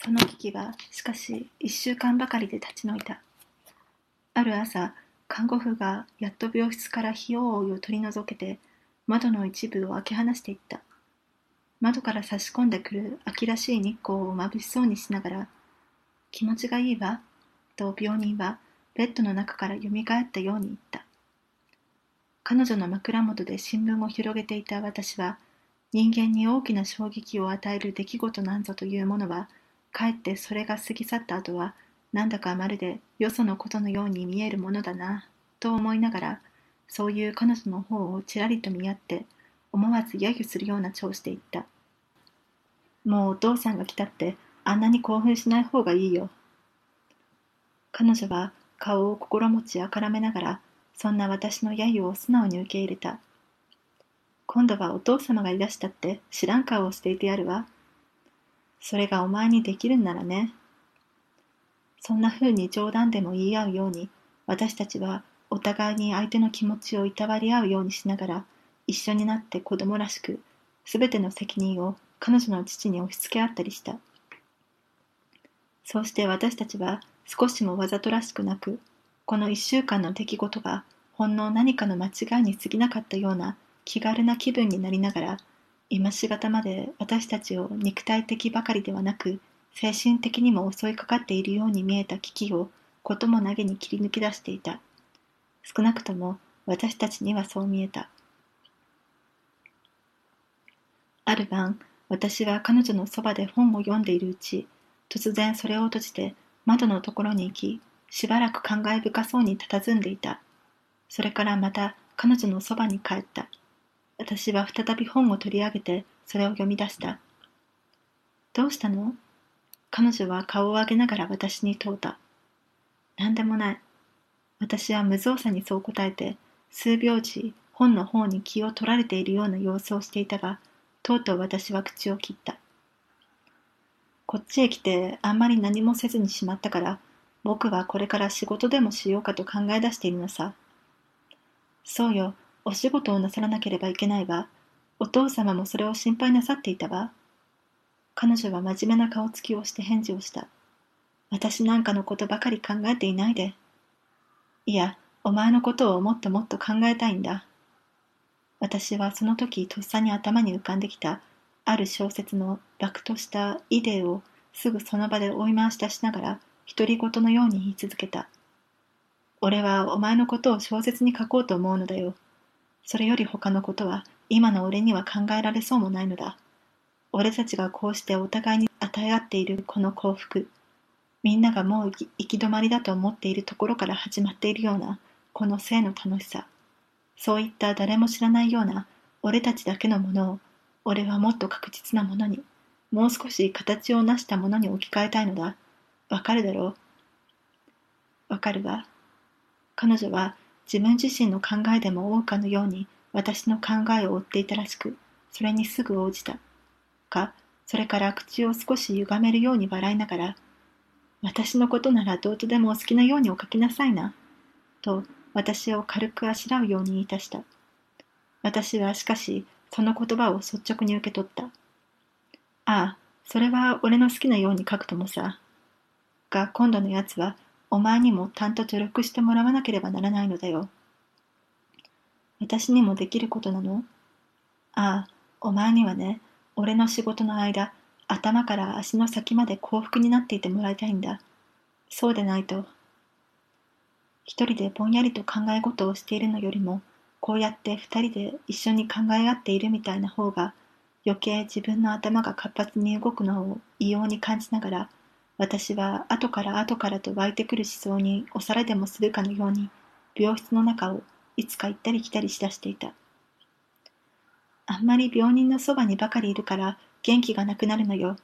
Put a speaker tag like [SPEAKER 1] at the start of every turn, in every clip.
[SPEAKER 1] その危機はしかし一週間ばかりで立ち退いた。ある朝看護婦がやっと病室から費用を取り除けて窓の一部を開け放していった。窓から差し込んでくる秋らしい日光をまぶしそうにしながら気持ちがいいわと病人はベッドの中からよみがえったように言った。彼女の枕元で新聞を広げていた私は人間に大きな衝撃を与える出来事なんぞというものはかえってそれが過ぎ去った後はなんだかまるでよそのことのように見えるものだなと思いながらそういう彼女の方をちらりと見合って思わず揶揄するような調子で言った。もうお父さんが来たってあんなに興奮しない方がいいよ。彼女は顔を心持ちあからめながらそんな私の揶揄を素直に受け入れた。今度はお父様がいらしたって知らん顔をしていてやるわ。それがお前にできるんならね。そんな風に冗談でも言い合うように私たちはお互いに相手の気持ちをいたわり合うようにしながら一緒になって子供らしく全ての責任を彼女の父に押し付け合ったりした。そうして私たちは少しもわざとらしくなくこの一週間の出来事がほんの何かの間違いに過ぎなかったような気軽な気分になりながら今しがたまで私たちを肉体的ばかりではなく精神的にも襲いかかっているように見えた危機をことも投げに切り抜き出していた。少なくとも私たちにはそう見えた。ある晩私は彼女のそばで本を読んでいるうち突然それを閉じて窓のところに行きしばらく感慨深そうに佇んでいた。それからまた彼女のそばに帰った。私は再び本を取り上げてそれを読み出した。どうしたの？彼女は顔を上げながら私に問うた。何でもない。私は無造作にそう答えて数秒時本の方に気を取られているような様子をしていたがとうとう私は口を切った。こっちへ来てあんまり何もせずにしまったから僕はこれから仕事でもしようかと考え出しているのさ。そうよ。お仕事をなさらなければいけないわ。お父様もそれを心配なさっていたわ。彼女は真面目な顔つきをして返事をした。私なんかのことばかり考えていないで。いやお前のことをもっともっと考えたいんだ。私はその時とっさに頭に浮かんできた。ある小説の楽としたイデーをすぐその場で追い回し出しながら独り言のように言い続けた。俺はお前のことを小説に書こうと思うのだよ。それより他のことは今の俺には考えられそうもないのだ。俺たちがこうしてお互いに与え合っているこの幸福。みんながもう行き止まりだと思っているところから始まっているようなこの性の楽しさ。そういった誰も知らないような俺たちだけのものを俺はもっと確実なものにもう少し形を成したものに置き換えたいのだわかるだろうわかるわ彼女は自分自身の考えでも多かのように私の考えを追っていたらしくそれにすぐ応じたかそれから口を少し歪めるように笑いながら私のことならどうとでもお好きなようにお書きなさいなと私を軽くあしらうように言いたした。私はしかし、その言葉を率直に受け取った。ああ、それは俺の好きなように書くともさ。が、今度のやつは、お前にもたんと助力してもらわなければならないのだよ。私にもできることなの？ああ、お前にはね、俺の仕事の間、頭から足の先まで幸福になっていてもらいたいんだ。そうでないと、一人でぼんやりと考え事をしているのよりも、こうやって二人で一緒に考え合っているみたいな方が、余計自分の頭が活発に動くのを異様に感じながら、私は後から後からと湧いてくる思想にお皿でもするかのように、病室の中をいつか行ったり来たりしだしていた。あんまり病人のそばにばかりいるから元気がなくなるのよ。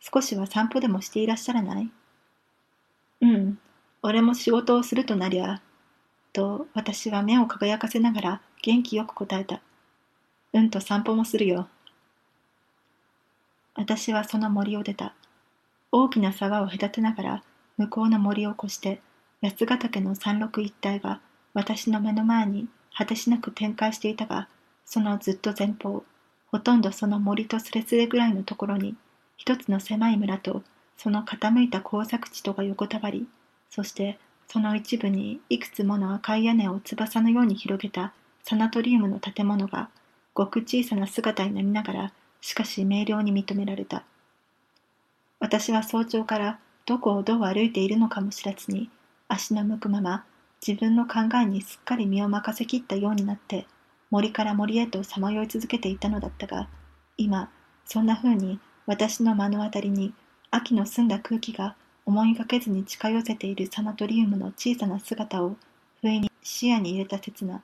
[SPEAKER 1] 少しは散歩でもしていらっしゃらない？うん、俺も仕事をするとなりゃ、と私は目を輝かせながら元気よく答えた。うんと散歩もするよ。私はその森を出た。大きな沢を隔てながら向こうの森を越して八ヶ岳の山麓一帯が私の目の前に果てしなく展開していたが、そのずっと前方、ほとんどその森とすれすれぐらいのところに、一つの狭い村とその傾いた工作地とが横たわり、そしてその一部にいくつもの赤い屋根を翼のように広げたサナトリウムの建物がごく小さな姿になりながら、しかし明瞭に認められた。私は早朝からどこをどう歩いているのかも知らずに、足の向くまま自分の考えにすっかり身を任せきったようになって、森から森へとさまよい続けていたのだったが、今、そんな風に私の目の当たりに秋の澄んだ空気が思いがけずに近寄せているサナトリウムの小さな姿を不意に視野に入れた刹那、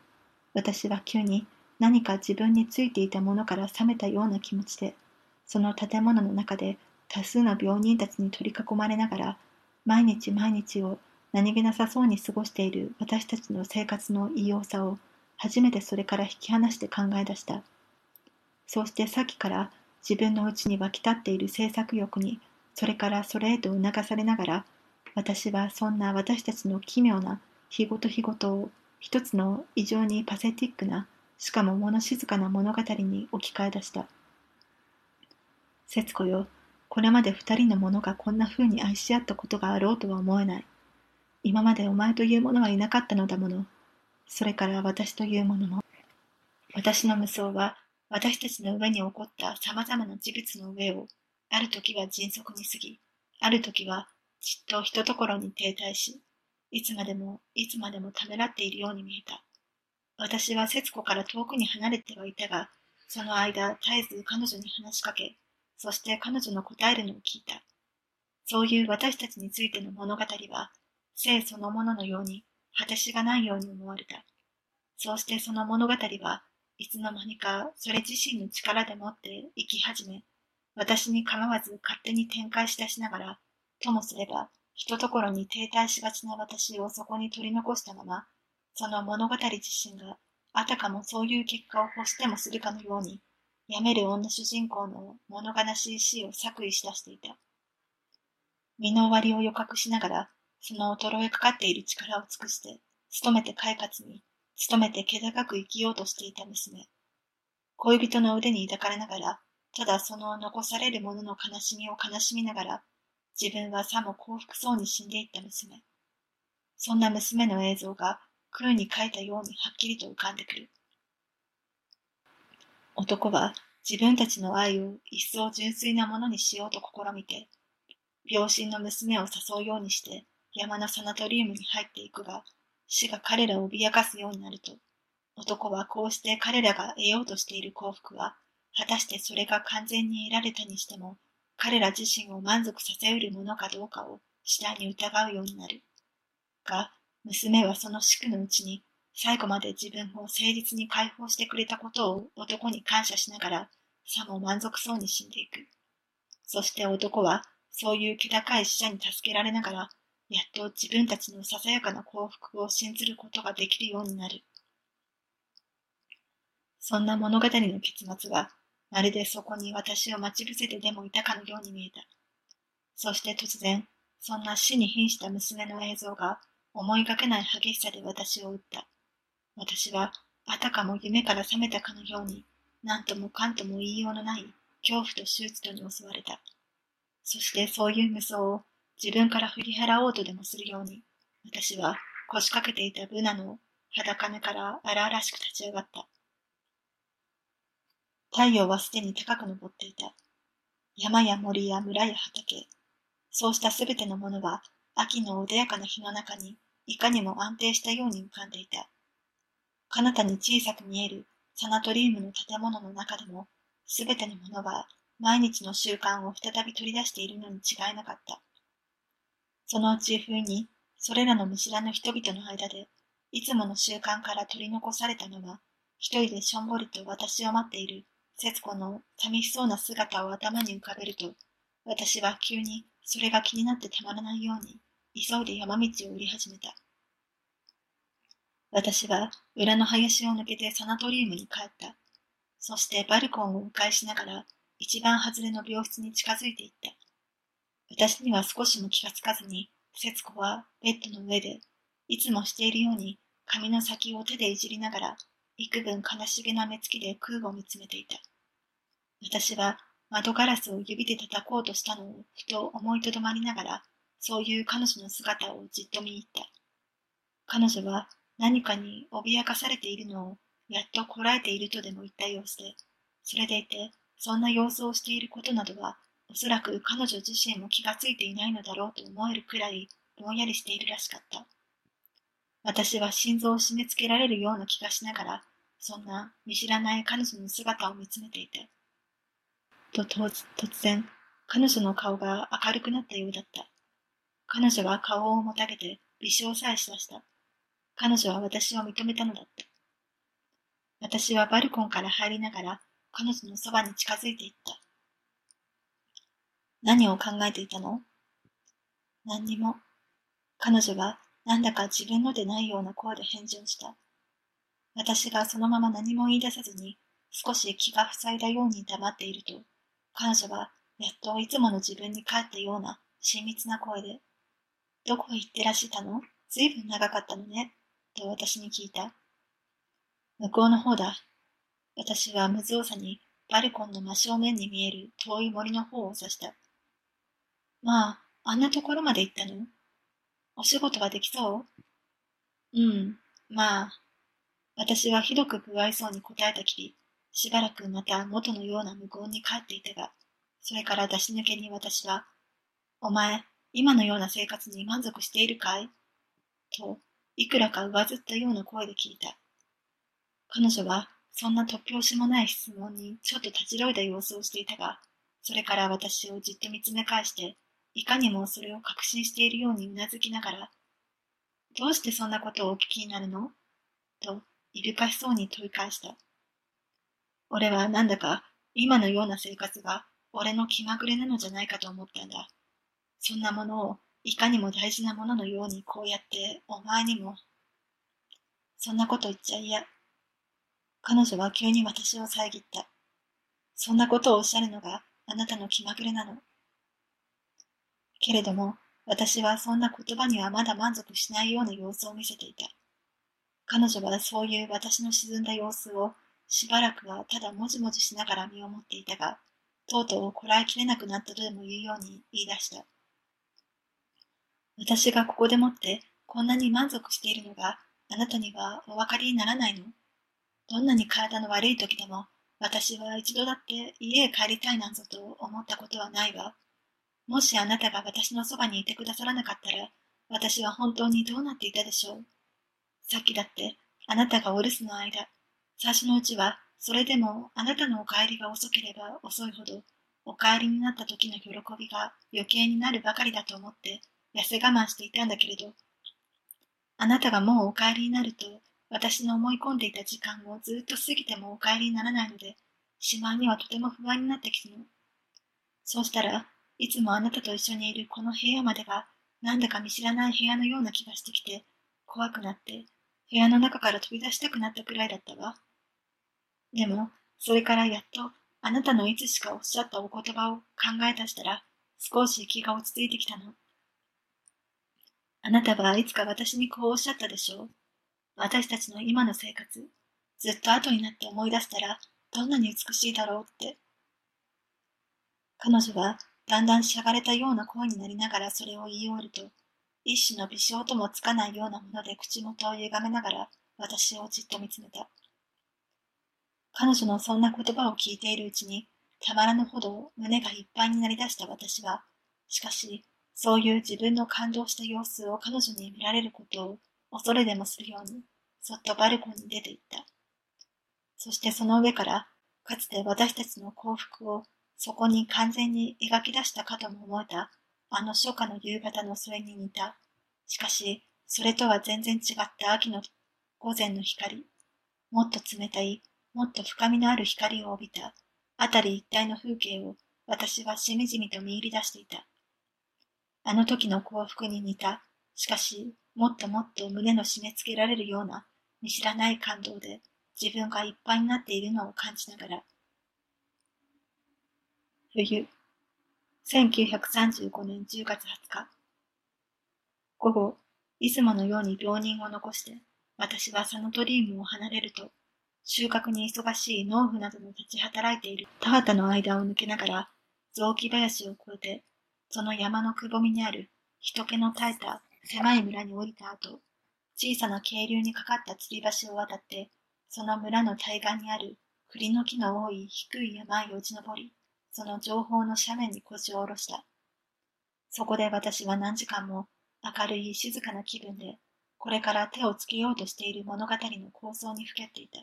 [SPEAKER 1] 私は急に何か自分についていたものから冷めたような気持ちで、その建物の中で多数の病人たちに取り囲まれながら、毎日毎日を何気なさそうに過ごしている私たちの生活の異様さを初めてそれから引き離して考え出した。そうしてさっきから自分のうちに湧き立っている制作欲に、それからそれへと促されながら、私はそんな私たちの奇妙な日ごと日ごとを一つの異常にパセティックな、しかも物静かな物語に置き換え出した。節子よ、これまで二人の者がこんな風に愛し合ったことがあろうとは思えない。今までお前という者はいなかったのだもの。それから私というものも。私の無双は、私たちの上に起こった様々な事物の上を、ある時は迅速に過ぎ、ある時はじっとひとところに停滞し、いつまでも、いつまでもためらっているように見えた。私は節子から遠くに離れてはいたが、その間、絶えず彼女に話しかけ、そして彼女の答えるのを聞いた。そういう私たちについての物語は、生そのもののように、果てしがないように思われた。そうしてその物語はいつの間にかそれ自身の力でもって生き始め、私に構わず勝手に展開し出しながら、ともすれば、ひとところに停滞しがちな私をそこに取り残したまま、その物語自身があたかもそういう結果を欲してもするかのように、やめる女主人公の物悲しい死を作為し出していた。身の終わりを予覚しながら、その衰えかかっている力を尽くして、努めて快活に、努めて気高く生きようとしていた娘。恋人の腕に抱かれながら、ただその残される者の悲しみを悲しみながら、自分はさも幸福そうに死んでいった娘。そんな娘の映像が空に描いたようにはっきりと浮かんでくる。男は自分たちの愛を一層純粋なものにしようと試みて、病身の娘を誘うようにして山のサナトリウムに入っていくが、死が彼らを脅かすようになると、男はこうして彼らが得ようとしている幸福は、果たしてそれが完全に得られたにしても、彼ら自身を満足させうるものかどうかを次第に疑うようになる。が、娘はその宿のうちに、最後まで自分を誠実に解放してくれたことを男に感謝しながら、さも満足そうに死んでいく。そして男は、そういう気高い死者に助けられながら、やっと自分たちのささやかな幸福を信ずることができるようになる。そんな物語の結末は、まるでそこに私を待ち伏せてでもいたかのように見えた。そして突然、そんな死に瀕した娘の映像が思いがけない激しさで私を撃った。私は、あたかも夢から覚めたかのように、何ともかんとも言いようのない恐怖と手術とに襲われた。そしてそういう無双を自分から振り払おうとでもするように、私は腰掛けていたブナの裸根から荒々しく立ち上がった。太陽はすでに高く登っていた。山や森や村や畑、そうしたすべてのものは秋の穏やかな日の中にいかにも安定したように浮かんでいた。彼方に小さく見えるサナトリウムの建物の中でも、すべてのものは毎日の習慣を再び取り出しているのに違いなかった。そのうち風に、それらの見知らぬ人々の間で、いつもの習慣から取り残されたのは、一人でしょんぼりと私を待っている節子の寂しそうな姿を頭に浮かべると、私は急にそれが気になってたまらないように、急いで山道を降り始めた。私は裏の林を抜けてサナトリウムに帰った。そしてバルコンを迂回しながら一番外れの病室に近づいていった。私には少しも気がつかずに、節子はベッドの上で、いつもしているように髪の先を手でいじりながら、幾分悲しげな目つきで空を見つめていた。私は窓ガラスを指で叩こうとしたのをふと思いとどまりながら、そういう彼女の姿をじっと見入った。彼女は何かに脅かされているのをやっとこらえているとでも言った様子で、それでいて、そんな様子をしていることなどは、おそらく彼女自身も気がついていないのだろうと思えるくらいぼんやりしているらしかった。私は心臓を締め付けられるような気がしながら、そんな見知らない彼女の姿を見つめていて。と突然、彼女の顔が明るくなったようだった。彼女は顔をもたげて微笑さえしました。彼女は私を認めたのだった。私はバルコンから入りながら彼女のそばに近づいていった。何を考えていたの？何にも。彼女はなんだか自分のでないような声で返事をした。私がそのまま何も言い出さずに少し気が塞いだように黙っていると、彼女はやっといつもの自分に帰ったような親密な声で、どこへ行ってらしたの？ずいぶん長かったのね、と私に聞いた。向こうの方だ。私は無造作にバルコンの真正面に見える遠い森の方を指した。まあ、あんなところまで行ったの？お仕事はできそう？うん、まあ。私はひどく不愛想に答えたきり、しばらくまた元のような無言に帰っていたが、それから出し抜けに私は、お前、今のような生活に満足しているかい？と、いくらか上ずったような声で聞いた。彼女は、そんな突拍子もない質問にちょっと立ち退いた様子をしていたが、それから私をじっと見つめ返して、いかにもそれを確信しているようにうなずきながら、どうしてそんなことをお聞きになるの？と、いぶかしそうに問い返した。俺はなんだか今のような生活が俺の気まぐれなのじゃないかと思ったんだ。そんなものをいかにも大事なもののようにこうやってお前にも。そんなこと言っちゃ嫌。彼女は急に私を遮った。そんなことをおっしゃるのがあなたの気まぐれなの。けれども、私はそんな言葉にはまだ満足しないような様子を見せていた。彼女はそういう私の沈んだ様子をしばらくはただもじもじしながら身をもっていたが、とうとうこらえきれなくなったとでも言うように言い出した。私がここでもってこんなに満足しているのがあなたにはお分かりにならないの？どんなに体の悪い時でも私は一度だって家へ帰りたいなんぞと思ったことはないわ。もしあなたが私のそばにいてくださらなかったら、私は本当にどうなっていたでしょう？さっきだって、あなたがお留守の間、最初のうちは、それでもあなたのお帰りが遅ければ遅いほど、お帰りになった時の喜びが余計になるばかりだと思って、痩せ我慢していたんだけれど、あなたがもうお帰りになると、私の思い込んでいた時間をずっと過ぎてもお帰りにならないので、しまいにはとても不安になってきたの。そうしたら、いつもあなたと一緒にいるこの部屋までが、なんだか見知らない部屋のような気がしてきて、怖くなって、部屋の中から飛び出したくなったくらいだったわ。でも、それからやっと、あなたのいつしかおっしゃったお言葉を考え出したら、少し気が落ち着いてきたの。あなたはいつか私にこうおっしゃったでしょう。私たちの今の生活、ずっと後になって思い出したら、どんなに美しいだろうって。彼女はだんだんしゃがれたような声になりながらそれを言い終わると、一種の微笑ともつかないようなもので口元を歪めながら私をじっと見つめた。彼女のそんな言葉を聞いているうちに、たまらぬほど胸がいっぱいになりだした私は、しかし、そういう自分の感動した様子を彼女に見られることを恐れでもするように、そっとバルコンに出て行った。そしてその上から、かつて私たちの幸福をそこに完全に描き出したかとも思えた、あの初夏の夕方のそれに似た。しかし、それとは全然違った秋の午前の光。もっと冷たい、もっと深みのある光を帯びた、辺り一帯の風景を私はしみじみと見入り出していた。あの時の幸福に似た、しかし、もっともっと胸の締め付けられるような見知らない感動で自分がいっぱいになっているのを感じながら、冬、1935年10月20日。午後、いつものように病人を残して、私はサノトリウムを離れると、収穫に忙しい農夫などの立ち働いている田畑の間を抜けながら、雑木林を越えて、その山のくぼみにある人気の絶えた狭い村に降りた後、小さな渓流にかかった吊り橋を渡って、その村の対岸にある栗の木の多い低い山へよじ登り、その情報の斜面に腰を下ろした。そこで私は何時間も明るい静かな気分で、これから手をつけようとしている物語の構想にふけっていた。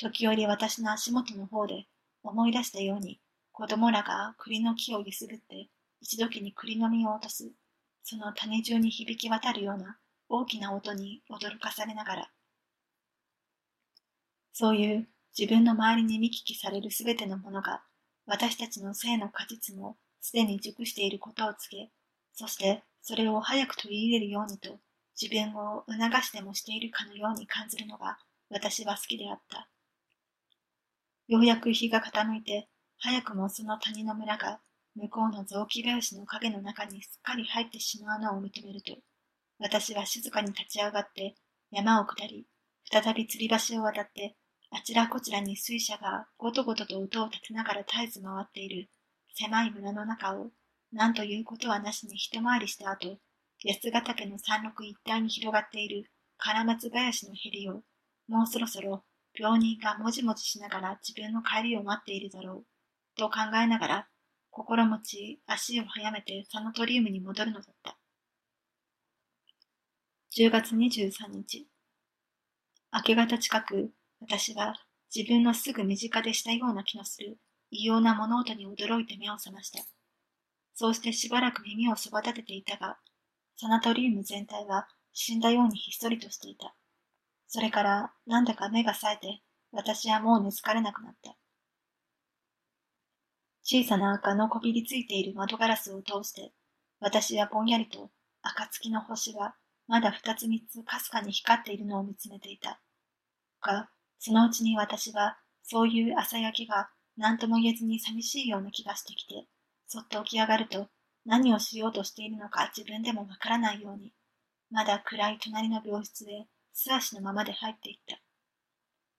[SPEAKER 1] 時折私の足元の方で思い出したように、子供らが栗の木を揺すぐって、一時に栗の実を落とす、その種中に響き渡るような大きな音に驚かされながら、そういう自分の周りに見聞きされるすべてのものが、私たちの性の果実もすでに熟していることを告げ、そしてそれを早く取り入れるようにと自分を促してもしているかのように感じるのが私は好きであった。ようやく日が傾いて、早くもその谷の村が向こうの雑木林の影の中にすっかり入ってしまうのを認めると、私は静かに立ち上がって山を下り、再び吊り橋を渡って、あちらこちらに水車がごとごとと音を立てながら絶えず回っている狭い村の中を、何ということはなしに一回りした後、安ヶ岳の山麓一帯に広がっている唐松林のへりを、もうそろそろ病人がもじもじしながら自分の帰りを待っているだろう、と考えながら、心持ち足を早めてサナトリウムに戻るのだった。10月23日。明け方近く、私は自分のすぐ身近でしたような気のする異様な物音に驚いて目を覚ました。そうしてしばらく耳をそば立てていたが、サナトリウム全体は死んだようにひっそりとしていた。それからなんだか目が冴えて、私はもう寝つかれなくなった。小さな赤のこびりついている窓ガラスを通して、私はぼんやりと暁の星がまだ二つ三つかすかに光っているのを見つめていた。が、そのうちに私は、そういう朝焼けが何とも言えずに寂しいような気がしてきて、そっと起き上がると、何をしようとしているのか自分でもわからないように、まだ暗い隣の病室へ素足のままで入っていった。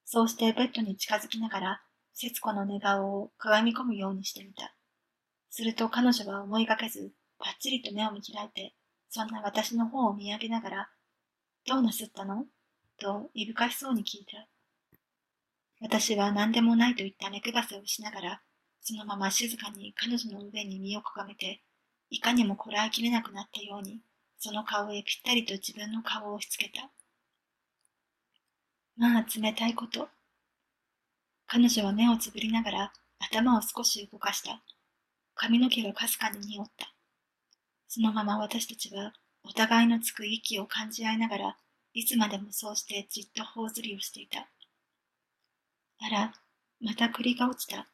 [SPEAKER 1] そうしてベッドに近づきながら、節子の寝顔を鏡込むようにしてみた。すると彼女は思いがけず、ぱっちりと目を見開いて、そんな私の方を見上げながら、どうなすったの？と、いぶかしそうに聞いた。私は何でもないと言った目配せをしながら、そのまま静かに彼女の上に身をかがめて、いかにもこらえきれなくなったように、その顔へぴったりと自分の顔を押し付けた。まあ、冷たいこと。彼女は目をつぶりながら頭を少し動かした。髪の毛がかすかに匂った。そのまま私たちはお互いのつく息を感じ合いながら、いつまでもそうしてじっと頬ずりをしていた。あら、また栗が落ちた。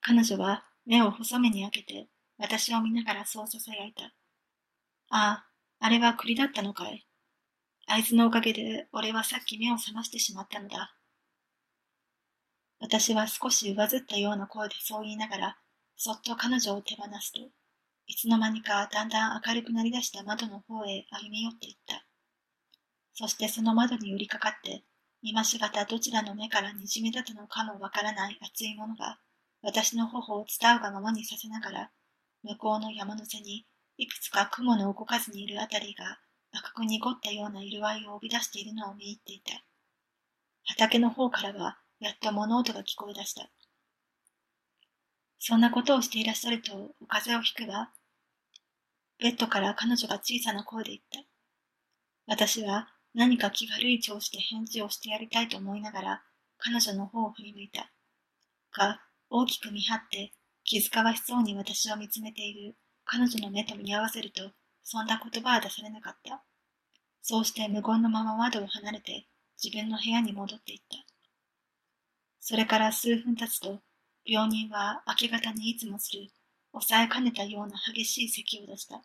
[SPEAKER 1] 彼女は目を細めに開けて、私を見ながらそうささやいた。ああ、あれは栗だったのかい。あいつのおかげで俺はさっき目を覚ましてしまったのだ。私は少し上ずったような声でそう言いながら、そっと彼女を手放すと、いつの間にかだんだん明るくなりだした窓の方へ歩み寄っていった。そしてその窓に寄りかかって、今しがたどちらの目からにじみ出たのかもわからない熱いものが、私の頬を伝うがままにさせながら、向こうの山の背に、いくつか雲の動かずにいるあたりが、赤く濁ったような色合いを帯び出しているのを見入っていた。畑の方からは、やっと物音が聞こえ出した。そんなことをしていらっしゃると、お風邪をひくわ。ベッドから彼女が小さな声で言った。私は何か気悪い調子で返事をしてやりたいと思いながら、彼女の方を振り向いた。が、大きく見張って、気遣わしそうに私を見つめている彼女の目と見合わせると、そんな言葉は出されなかった。そうして無言のまま窓を離れて、自分の部屋に戻っていった。それから数分経つと、病人は明け方にいつもする、抑えかねたような激しい咳を出した。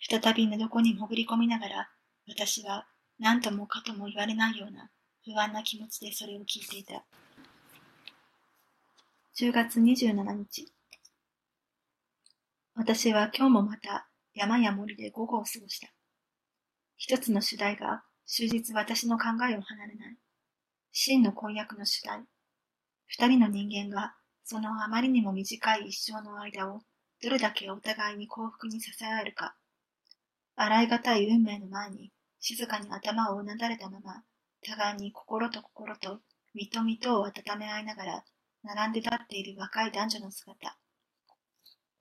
[SPEAKER 1] 再び寝床に潜り込みながら、私は何ともかとも言われないような不安な気持ちでそれを聞いていた。10月27日。私は今日もまた山や森で午後を過ごした。一つの主題が終日私の考えを離れない。真の婚約の主体。二人の人間が、そのあまりにも短い一生の間を、どれだけお互いに幸福に支え合えるか。洗いがたい運命の前に、静かに頭をうなだれたまま、互いに心と心と、身と身とを温め合いながら、並んで立っている若い男女の姿。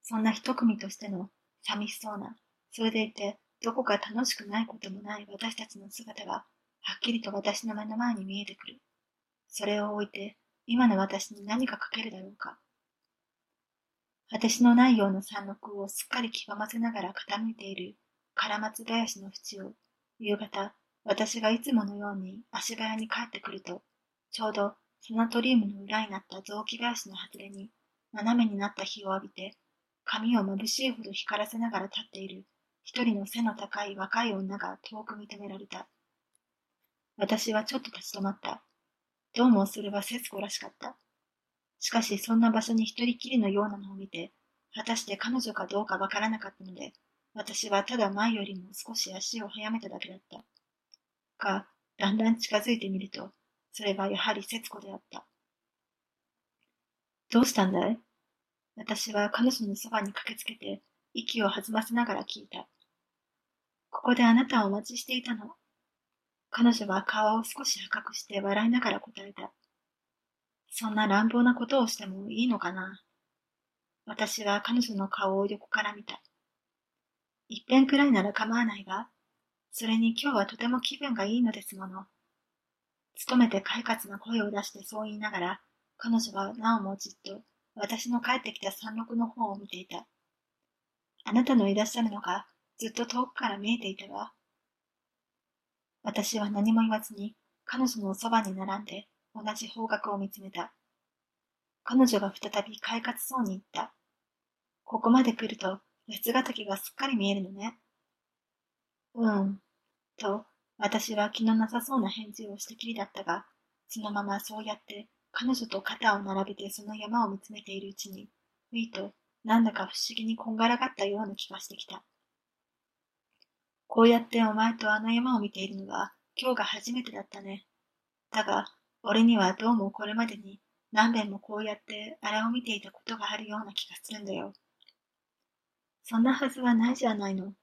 [SPEAKER 1] そんな一組としての寂しそうな、それでいてどこか楽しくないこともない私たちの姿が、はっきりと私の目の前に見えてくる。それを置いて、今の私に何か書けるだろうか。果てしのないような山麓をすっかり極ませながら傾いている唐松林の淵を、夕方、私がいつものように足早に帰ってくると、ちょうどサナトリウムの裏になった雑木林の外れに、斜めになった日を浴びて、髪を眩しいほど光らせながら立っている一人の背の高い若い女が遠く認められた。私はちょっと立ち止まった。どうもそれは節子らしかった。しかしそんな場所に一人きりのようなのを見て、果たして彼女かどうかわからなかったので、私はただ前よりも少し足を速めただけだった。が、だんだん近づいてみると、それはやはり節子であった。どうしたんだい？私は彼女のそばに駆けつけて、息を弾ませながら聞いた。ここであなたをお待ちしていたの。彼女は顔を少し赤くして笑いながら答えた。そんな乱暴なことをしてもいいのかな？私は彼女の顔を横から見た。一遍くらいなら構わないが、それに今日はとても気分がいいのですもの。努めて快活な声を出してそう言いながら、彼女はなおもじっと私の帰ってきた山麓の方を見ていた。あなたのいらっしゃるのがずっと遠くから見えていたわ。私は何も言わずに彼女のそばに並んで同じ方角を見つめた。彼女が再び快活そうに言った。ここまで来ると八ヶ岳がすっかり見えるのね。うん。と、私は気のなさそうな返事をしてきりだったが、そのままそうやって彼女と肩を並べてその山を見つめているうちに、ふいとなんだか不思議にこんがらがったような気がしてきた。こうやってお前とあの山を見ているのは今日が初めてだったね。だが、俺にはどうもこれまでに何遍もこうやってあれを見ていたことがあるような気がするんだよ。そんなはずはないじゃないの。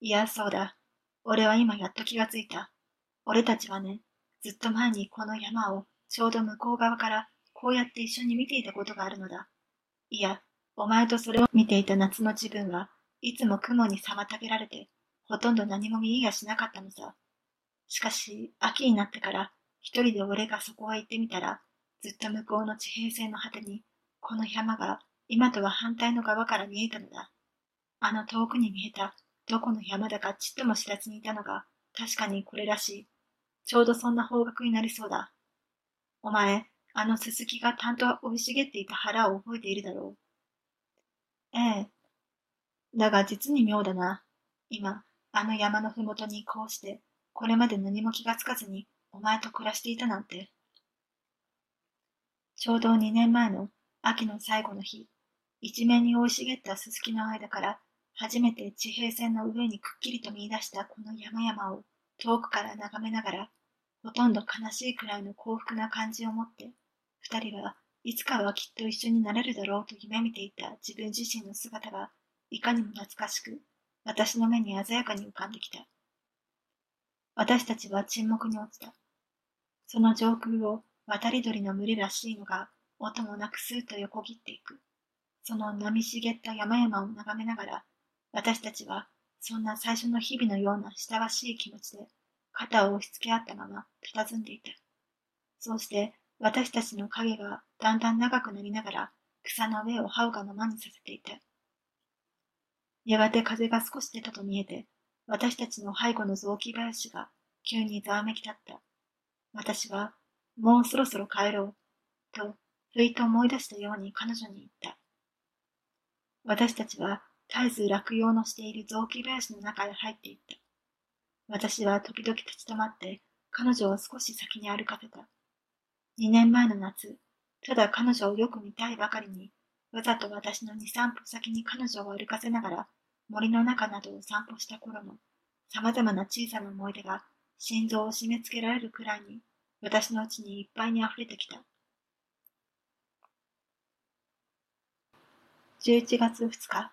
[SPEAKER 1] いや、そうだ。俺は今やっと気がついた。俺たちはね、ずっと前にこの山をちょうど向こう側からこうやって一緒に見ていたことがあるのだ。いや、お前とそれを見ていた夏の自分はいつも雲に妨げられて、ほとんど何も見えやしなかったのさ。しかし、秋になってから、一人で俺がそこへ行ってみたら、ずっと向こうの地平線の果てに、この山が今とは反対の側から見えたのだ。あの遠くに見えた、どこの山だかちっとも知らずにいたのが、確かにこれらしい。ちょうどそんな方角になりそうだ。お前、あのススキが担当生い茂っていた腹を覚えているだろう。ええ。だが実に妙だな。今、あの山のふもとにこうして、これまで何も気がつかずに、お前と暮らしていたなんて。ちょうど二年前の秋の最後の日、一面に生い茂ったすすきの間から、初めて地平線の上にくっきりと見出したこの山々を遠くから眺めながら、ほとんど悲しいくらいの幸福な感じを持って、二人はいつかはきっと一緒になれるだろうと夢見ていた自分自身の姿がいかにも懐かしく、私の目に鮮やかに浮かんできた。私たちは沈黙に落ちた。その上空を渡り鳥の群れらしいのが音もなくスーッと横切っていく。その波茂った山々を眺めながら、私たちはそんな最初の日々のような親しい気持ちで肩を押し付け合ったまま佇んでいた。そうして私たちの影がだんだん長くなりながら草の上を這うがままにさせていた。やがて風が少し出たと見えて、私たちの背後の雑木林が急にざわめき立った。私は、もうそろそろ帰ろう、と、ふいと思い出したように彼女に言った。私たちは絶えず落葉のしている雑木林の中へ入っていった。私は時々立ち止まって彼女を少し先に歩かせた。二年前の夏、ただ彼女をよく見たいばかりに、わざと私の二三歩先に彼女を歩かせながら森の中などを散歩した頃の様々な小さな思い出が心臓を締め付けられるくらいに私のうちにいっぱいに溢れてきた。11月2日、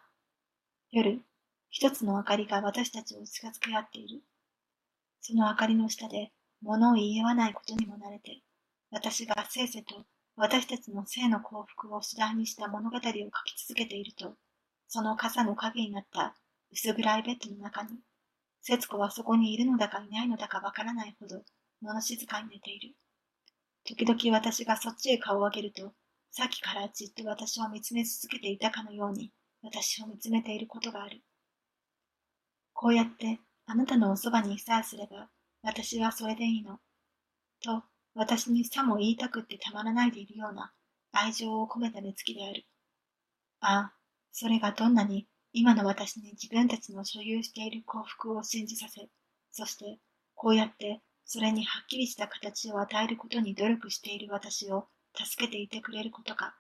[SPEAKER 1] 夜、一つの明かりが私たちを近づけ合っている。その明かりの下で物を言い合わないことにも慣れて、私がせいせと私たちの性の幸福を主題にした物語を書き続けていると、その傘の影になった薄暗いベッドの中に、節子はそこにいるのだかいないのだかわからないほど、物静かに寝ている。時々私がそっちへ顔を上げると、さっきからじっと私を見つめ続けていたかのように、私を見つめていることがある。こうやってあなたのおそばにさえすれば、私はそれでいいの。と、私にさも言いたくってたまらないでいるような愛情を込めた目つきである。ああ、それがどんなに今の私に自分たちの所有している幸福を信じさせ、そしてこうやってそれにはっきりした形を与えることに努力している私を助けていてくれることか。